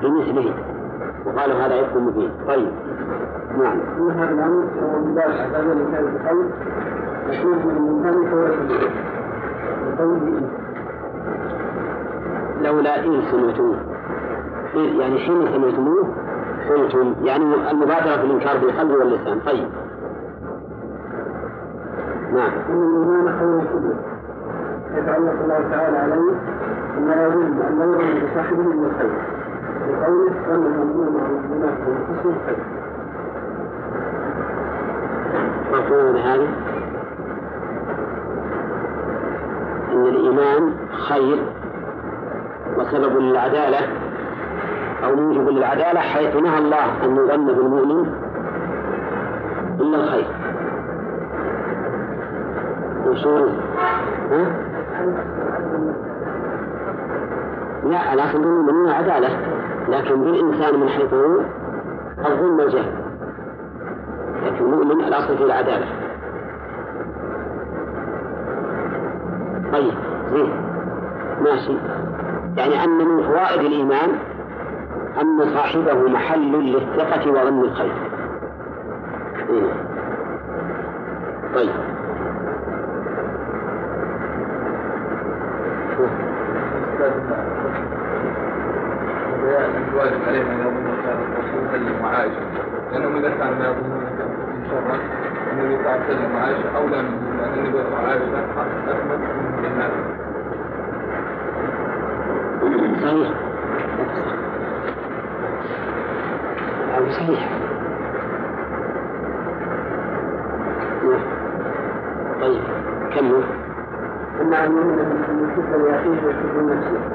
بمثله. وقالوا هذا عفو مبين. طيب. نعم. هذا الامر هو مباشر هذا بقول يكون من فهو لولا إن سمعتموه. يعني حين سمعتموه قلتم. يعني المبادرة في الإنكار بالقلب واللسان. طيب. نعم. الإيمان خير يتعلق الله تعالى عليه أن لا يظن أن لا يظن بصاحبه من الخير. لقوله أن المؤمنون والمؤمنات بأنفسهم خير مفهوم هذا أن الإيمان خير وسبب للعدالة أو موجب للعدالة حيث نهى الله أن يظن بالمؤمن إلا الخير. وشوره ها؟ لا الأصل بالمؤمنين عدالة. لكن بالإنسان من حيث الظلم والجهل لكن المؤمن الأصل فيه العدالة طيب زين. ماشي. يعني أن من فوائد الإيمان أن صاحبه محل للثقة وظن الخير. إيه. طيب. الواجب عليهم ان يظن كان الرسول سلم وعائشه لانهم إذا كانوا لا يظنون شرا النبي صلى الله عليه وسلم وعائشه اولى منهم لأن النبي وعائشه اثبت من الناس صحيح أو صحيح طيب كمل. أما أن يؤمن أن يحب لأخيه ويحب نفسه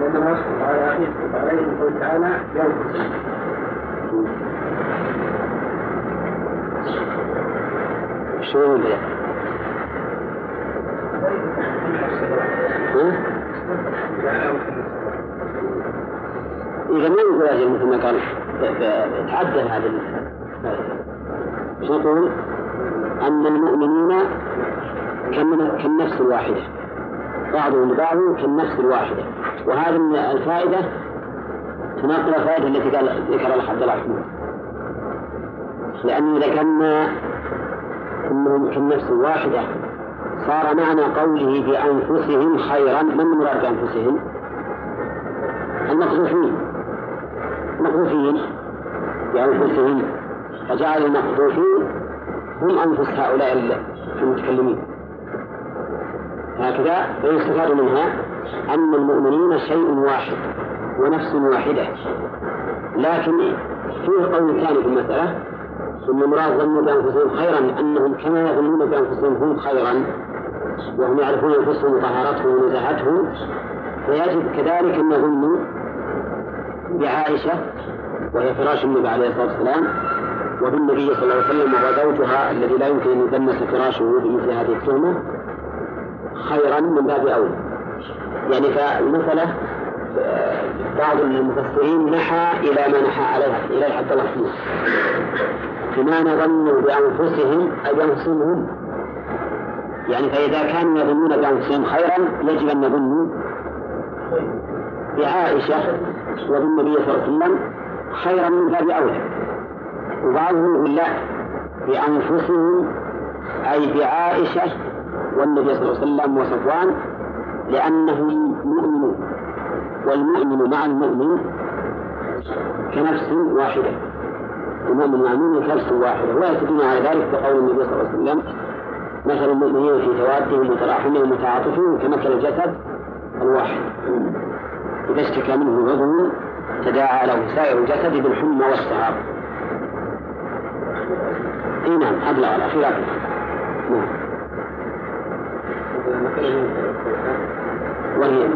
لأنه يسقط على يسقط عليه قول تعالى ينفس شو اللي إذا ما يقول أجل مثل ما قال؟ تعدل هذا شو يقول؟ أن المؤمنين كالنفس الواحدة. بعضهم لبعض كالنفس الواحدة. وهذه من الفائدة تناقض الفائدة التي قال ذكر الأخ عبد الله حمود لأن إذا أنهم كالنفس الواحدة صار معنى قوله بأنفسهم خيرا من المراد بأنفسهم؟ المقذوفين. المقذوفين بأنفسهم. فجعل المقذوفين هم أنفس هؤلاء المتكلمين. هكذا فيستفاد منها. أن المؤمنين شيء واحد ونفس واحدة. لكن فيه قول ثاني في المسألة ثم مراد ظنوا بأنفسهم خيرا لأنهم كما يظنون بأنفسهم هم خيرا وهم يعرفون أنفسهم وطهارتهم ونزاهتهم فيجب كذلك أن يظنوا بعائشة وهي فراش النبي عليه الصلاة والسلام وبالنبي صلى الله عليه وسلم وهو زوجها الذي لا يمكن أن يدنس فراشه بمثل هذه التهمة خيرا من باب أولى. يعني فالمسألة بعض المفسرين نحى إلى ما نحى عليها إليه عبد الله فيه بما ظنوا بأنفسهم أي بأنفسهم؟ هم يعني فإذا كانوا يظنون بأنفسهم خيرا يجب أن يظنوا بعائشة وبالنبي صلى الله عليه وسلم خيرا من باب أولى وبعضهم يقول لا بأنفسهم أي بعائشة والنبي صلى الله عليه وسلم وصفوان لأنهم مؤمنون والمؤمن مع المؤمن كنفس واحدة. المؤمن مع المؤمن كنفس واحدة. ويستدلون على ذلك بقول النبي صلى الله عليه وسلم مثل المؤمنين في توادهم وتراحمهم وتعاطفهم كمثل الجسد الواحد. إذا اشتكى منه عضو تداعى له سائر الجسد بالحمى والسهر إي نعم أبلغ الأخير أبلغ نعم وهي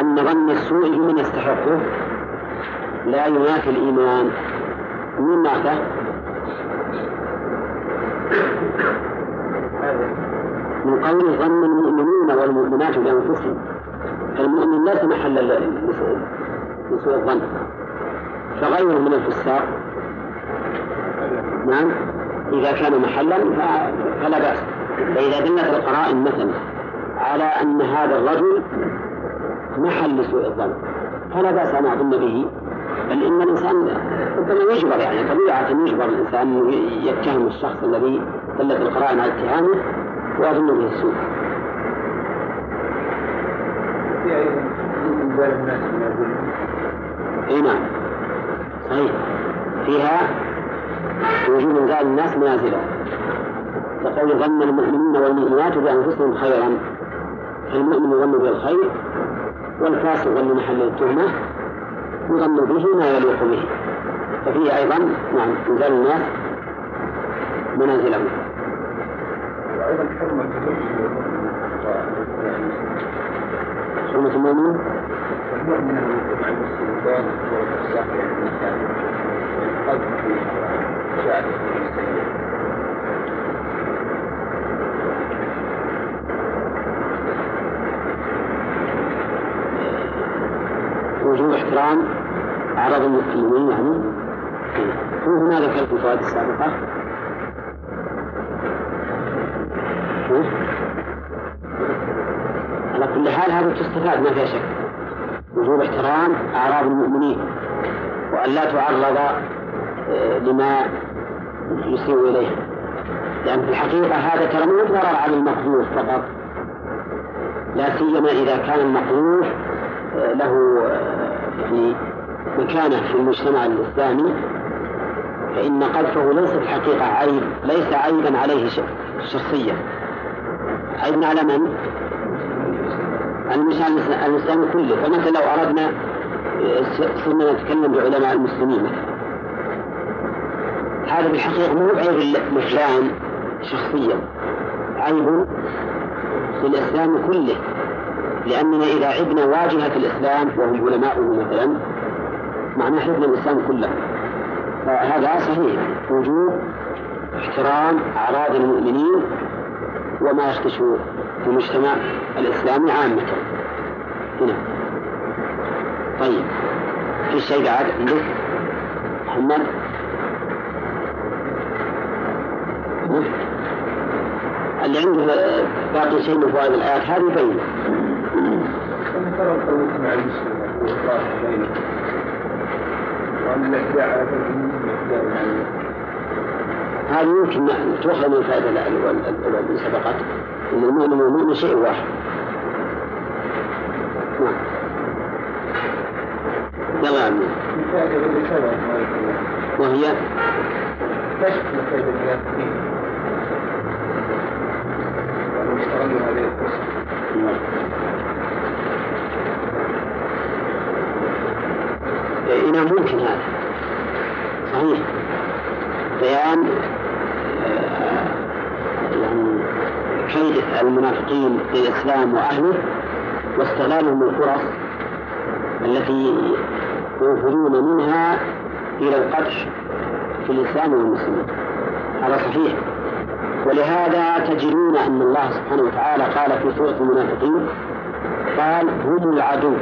أن ظن السوء بمن يستحقه لا ينافي الإيمان. من مات؟ من قول ظن المؤمنون والمؤمنات بأنفسهم. فالمؤمن ليس محل لسوء الظن. فغيره من الفساق. نعم. إذا كان محلا فلا بأس. فإذا دلت القرائن مثلا على أن هذا الرجل محل لسوء الظن فلا بأس أن أظن به. بل إن الإنسان ربما يجبر يعني طبيعة يجبر الإنسان يتهم الشخص الذي دلت القرائن على اتهامه ويظن به السوء. أي نعم. صحيح. فيها وجود انزال الناس منازله. كقول ظن المؤمنين والمؤمنات بأنفسهم خيرا. فالمؤمن يظن بالخير والفاسق واللي محل التهمة. يظن به ما يليق به. ففيه أيضا نعم انزال الناس منازلهم. وأيضا حرمة حرمة المؤمن المؤمن مع والفساق والقلب وجوب احترام عرض المسلمين يعني هو هنا ذكر في الفوائد السابقة؟ على كل حال هذا تستفاد ما فيها شك وجوب احترام أعراض المؤمنين وأن لا تعرض آه، لما يسيء إليه. لأن في الحقيقة هذا ترى مو ضرر على المقذوف فقط. لا سيما إذا كان المقذوف آه، له آه، يعني مكانة في المجتمع الإسلامي. فإن قذفه ليس في الحقيقة عيب ليس عيبا عليه شخصيا. عيب على من؟ على المجتمع الإسلامي كله. فمثلا لو أردنا آه، صرنا نتكلم بعلماء المسلمين. مثلا هذا بالحقيقة مو بعيب لفلان شخصيا. عيب للإسلام كله. لأننا إذا عبنا واجهة الإسلام وهم علماؤه مثلا معناه حفظ الإسلام كله. فهذا صحيح. وجوب احترام أعراض المؤمنين وما يخدش في المجتمع الإسلامي عامة. هنا. طيب. في شيء بعد؟ عندك؟ محمد؟ اللي عنده باقي شيء من فوائد الآيات هذه يبين. هذه يمكن تؤخذ من الفائدة الأولى اللي سبقت أن المؤمن والمؤمن شيء واحد. نعم. يلا يا عمي. وهي مكيد المنافقين وأنهم اشتغلوا هذه القصة إنه ممكن هذا صحيح. بيان آه، كيد المنافقين للإسلام وأهله واستغلالهم الفرص التي ينفذون منها إلى القدح في الإسلام والمسلمين. هذا صحيح. ولهذا تجدون أن الله سبحانه وتعالى قال في سورة المنافقين قال هم العدو.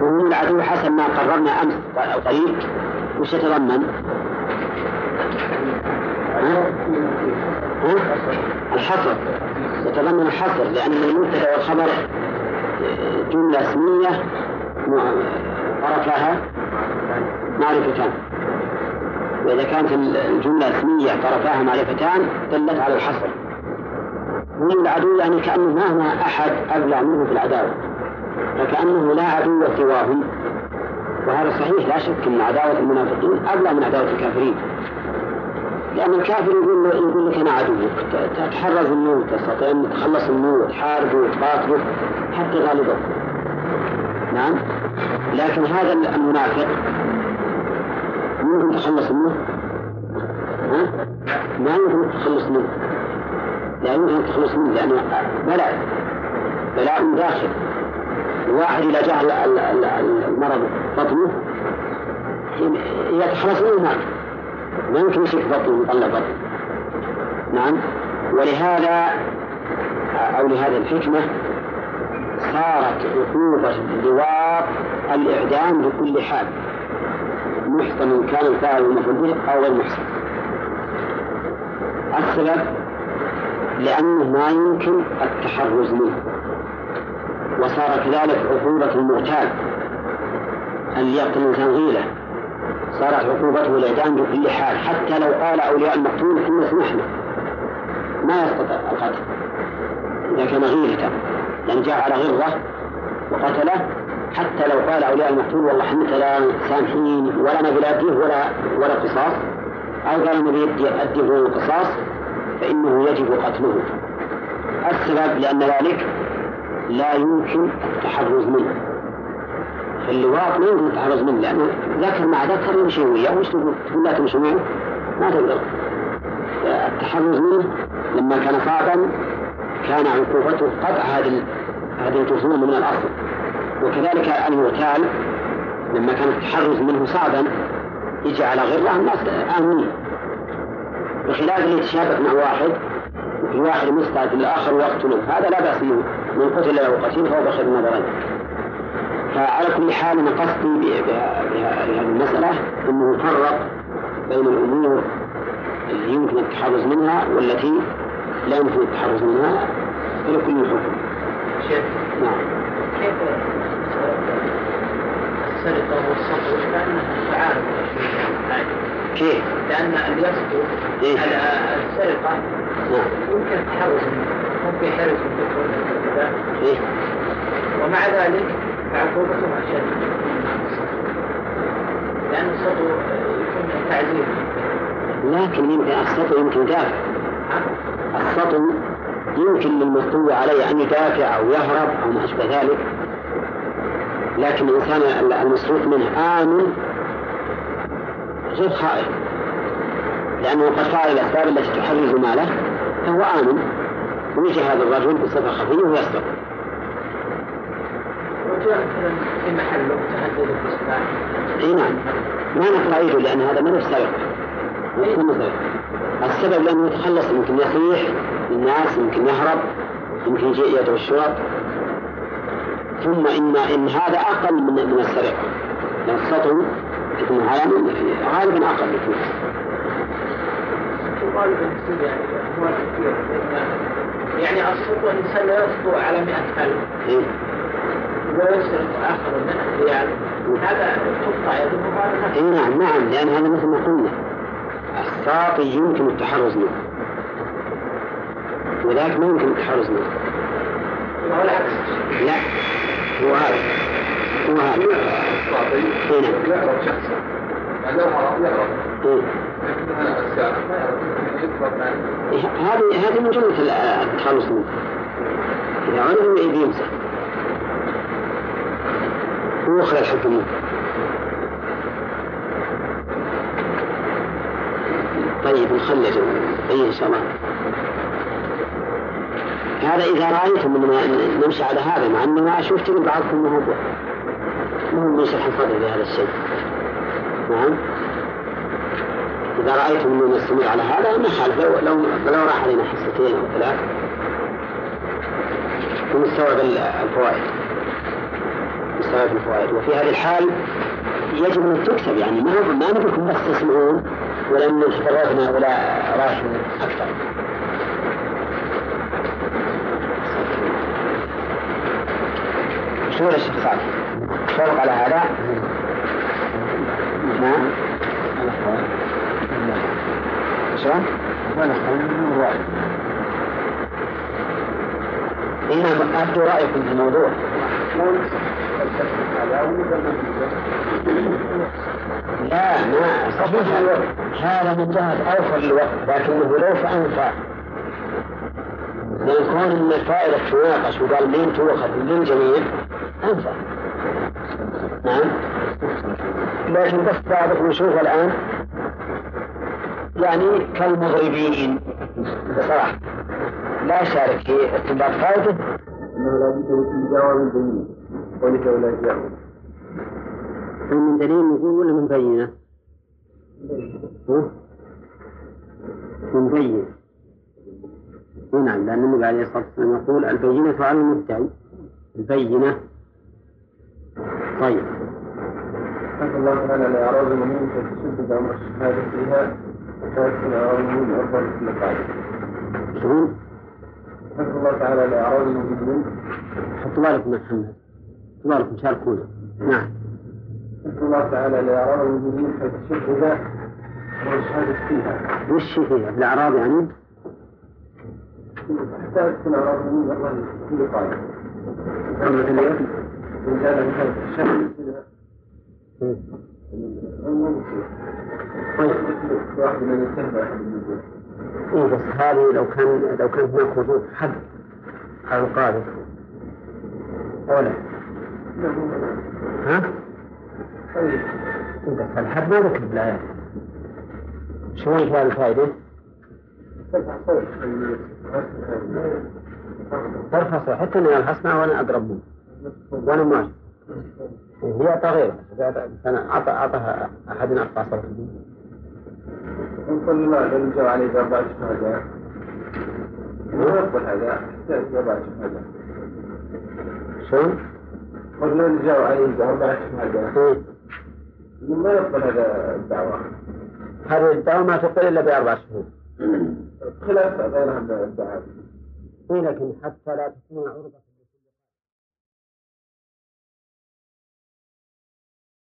وهم العدو حسب ما قررنا أمس قريب وش يتضمن؟ الحصر. يتضمن الحصر لأن المبتدأ والخبر جملة اسمية طرفها معرفتان. وإذا كانت الجملة اسمية طرفاها معرفتان دلت على الحصر. هم العدو يعني كأنه ما هنا أحد أبلغ منه في العداوة. فكأنه لا عدو سواهم. وهذا صحيح لا شك أن عداوة المنافقين أبلغ من عداوة الكافرين. لأن الكافر يقول يقول لك أنا عدوك. تتحرز منه تستطيع أن تتخلص منه وتحاربه وتقاتله حتى غالبه نعم؟ لكن هذا المنافق يمكن تخلص منه ها؟ ما يمكن تخلص منه لا يمكن تخلص منه لأنه بلاء. بلاء داخل الواحد إذا جاء ال- ال- ال- المرض بطنه يتخلص منه ما يمكن يشك بطنه يطلع بطنه. نعم. ولهذا أو لهذه الحكمة صارت عقوبة اللواط الإعدام بكل حال. محصن كان الفاعل المفعول به أو غير محصن السبب لأنه ما يمكن التحرز منه. وصار كذلك عقوبة المغتال أن يقتل الإنسان غيلة. صارت عقوبته الإعدام بكل حال حتى لو قال أولياء المقتول إن سمحنا. ما يستطيع القتل. إذا كان غيلة يعني جاء على غرة وقتله حتى لو قال أولياء المقتول والله إحنا لا سامحين ولا نبي لا ولا ولا قصاص. أو قال نبي أديه القصاص فإنه يجب قتله. السبب لأن ذلك لا يمكن التحرز منه. اللواط ما يمكن التحرز منه لأنه ذكر مع ذكر يمشي وياه وش؟ تقول لا تمشي معه ما تقدر. التحرز منه لما كان صعبا كان عقوبته قطع هذه هذه الجسوم من الأصل. وكذلك المغتال لما كان التحرز منه صعبا يجي على غيره الناس آمنين. بخلاف اللي يتشابك مع واحد وفي واحد مستعد للآخر ويقتله هذا لا بأس منه من قتل له قتيل فهو بخير النظرين فعلى كل حال أنا قصدي بهذه المسألة أنه يفرق بين الأمور اللي يمكن التحرز منها والتي لا يمكن التحرز منها فلكل حكم. شيخ نعم. كيف السرقة والسطو كأنها تعارض كيف؟ لأن اللي يسطو إيه؟ السرقة. يمكن منه ممكن الدخول إيه؟ ومع ذلك عقوبته أشد لأن السطو يكون تعزير لكن يمكن السطو يمكن يدافع. السطو يمكن للمستوي عليه أن يدافع أو يهرب أو ما أشبه ذلك. لكن الإنسان المسروق منه آمن غير خائف. لأنه قد فعل الأسباب التي تحرز ماله. فهو آمن ويجي هذا الرجل بصفة خفية ويسرق وجاء في محله تهدد الإصلاح إي نعم. ما نقطعيده لأن هذا ما سبب. السبب لأنه يتخلص يمكن يصيح للناس يمكن يهرب يمكن يجي يدعو الشرط ثم إن إن هذا أقل من من السرقة. لأن السطو يكون غالبا غالبا أقل. يكون وغالبا يصير يعني أموال كثيرة. لأن يعني الإنسان لا يسطو على 100000 إيه؟ ويسرق آخر 100 ريال. هذا تقطع يده مبالغة إي نعم نعم لأن هذا مثل ما قلنا. الساطي يمكن التحرز منه. وذاك ما يمكن التحرز منه. وهو العكس. لا هو هذا. هو هذا. إي هذه هذه من جملة التخلص منه إذا عرف يبي يمسح ويخرج الحكم منه طيب نخلد أي إن شاء الله هذا إذا رأيتم أننا نمشي على هذا مع أنه ما شفت من بعضكم ما هو ما هو يشرح الفضل لهذا الشيء. نعم إذا رأيتم أننا نستمر على هذا ما خالف لو لو راح علينا حصتين أو ثلاث. ونستوعب الفوائد. مستوعب الفوائد. وفي هذه الحال يجب أن تكتب. يعني ما ما نبيكم بس تسمعون ولم تفرغنا ولا راح أكثر. شو الشيخ سعد؟ توافق على هذا؟ نعم. شلون؟ إيه نعم أبدو رأيكم في الموضوع. لا ما صحيح هذا من أوفر للوقت لكنه لو فأنفع. لأن كون أن الفائدة تناقش وقال مين تؤخذ للجميع أنفع. نعم. لكن بس بعضكم يشوف الآن. يعني كالمغربيين. بصراحة. لا شارك في استنباط فائدة انه لا بد من جواب بين قولك ولا جاء من دليل نقول ولا من بينة؟ من بينة. إي نعم لأن النبي عليه الصلاة والسلام يقول البينة على المدعي البينة. طيب. قال الله تعالى لا يعرض منك تشدد أمر الشهادة فيها شلون؟ نسأل الله تعالى لأعراض المسلمين حطوا بالكم يا محمد حطوا بالكم شاركونا نعم نسأل الله تعالى لأعراض المسلمين حيث الشهد والشهادة فيها وش فيها؟ الأعراض يعني؟ حتى تكون أعراض المسلمين الله في قائم مثل اليوم؟ إن كان مثلا طيب واحد من بس هذه لو كان لو كان هناك وجود حد على القاذف أولا ها؟ إيه بس الحد ما ذكر بالآيات شلون فيها الفائدة؟ ترفع صوت. حتى أنا الحسنى وأنا أقرب منه. وأنا ماشي. هي أعطى غيرها أنا أعطى أعطاها أحد صوت نقول الله لو جاء عليه بأربعة شهادات ما يقبل هذا؟ يحتاج بأربعة شهادات شلون؟ قل لو جاء عليه بأربعة إيه. ما يقبل هذا الدعوة؟ هذه الدعوة ما تقبل إلا بأربع شهور خلاف غيرها من الدعوة إيه لكن حتى لا تكون عرضة.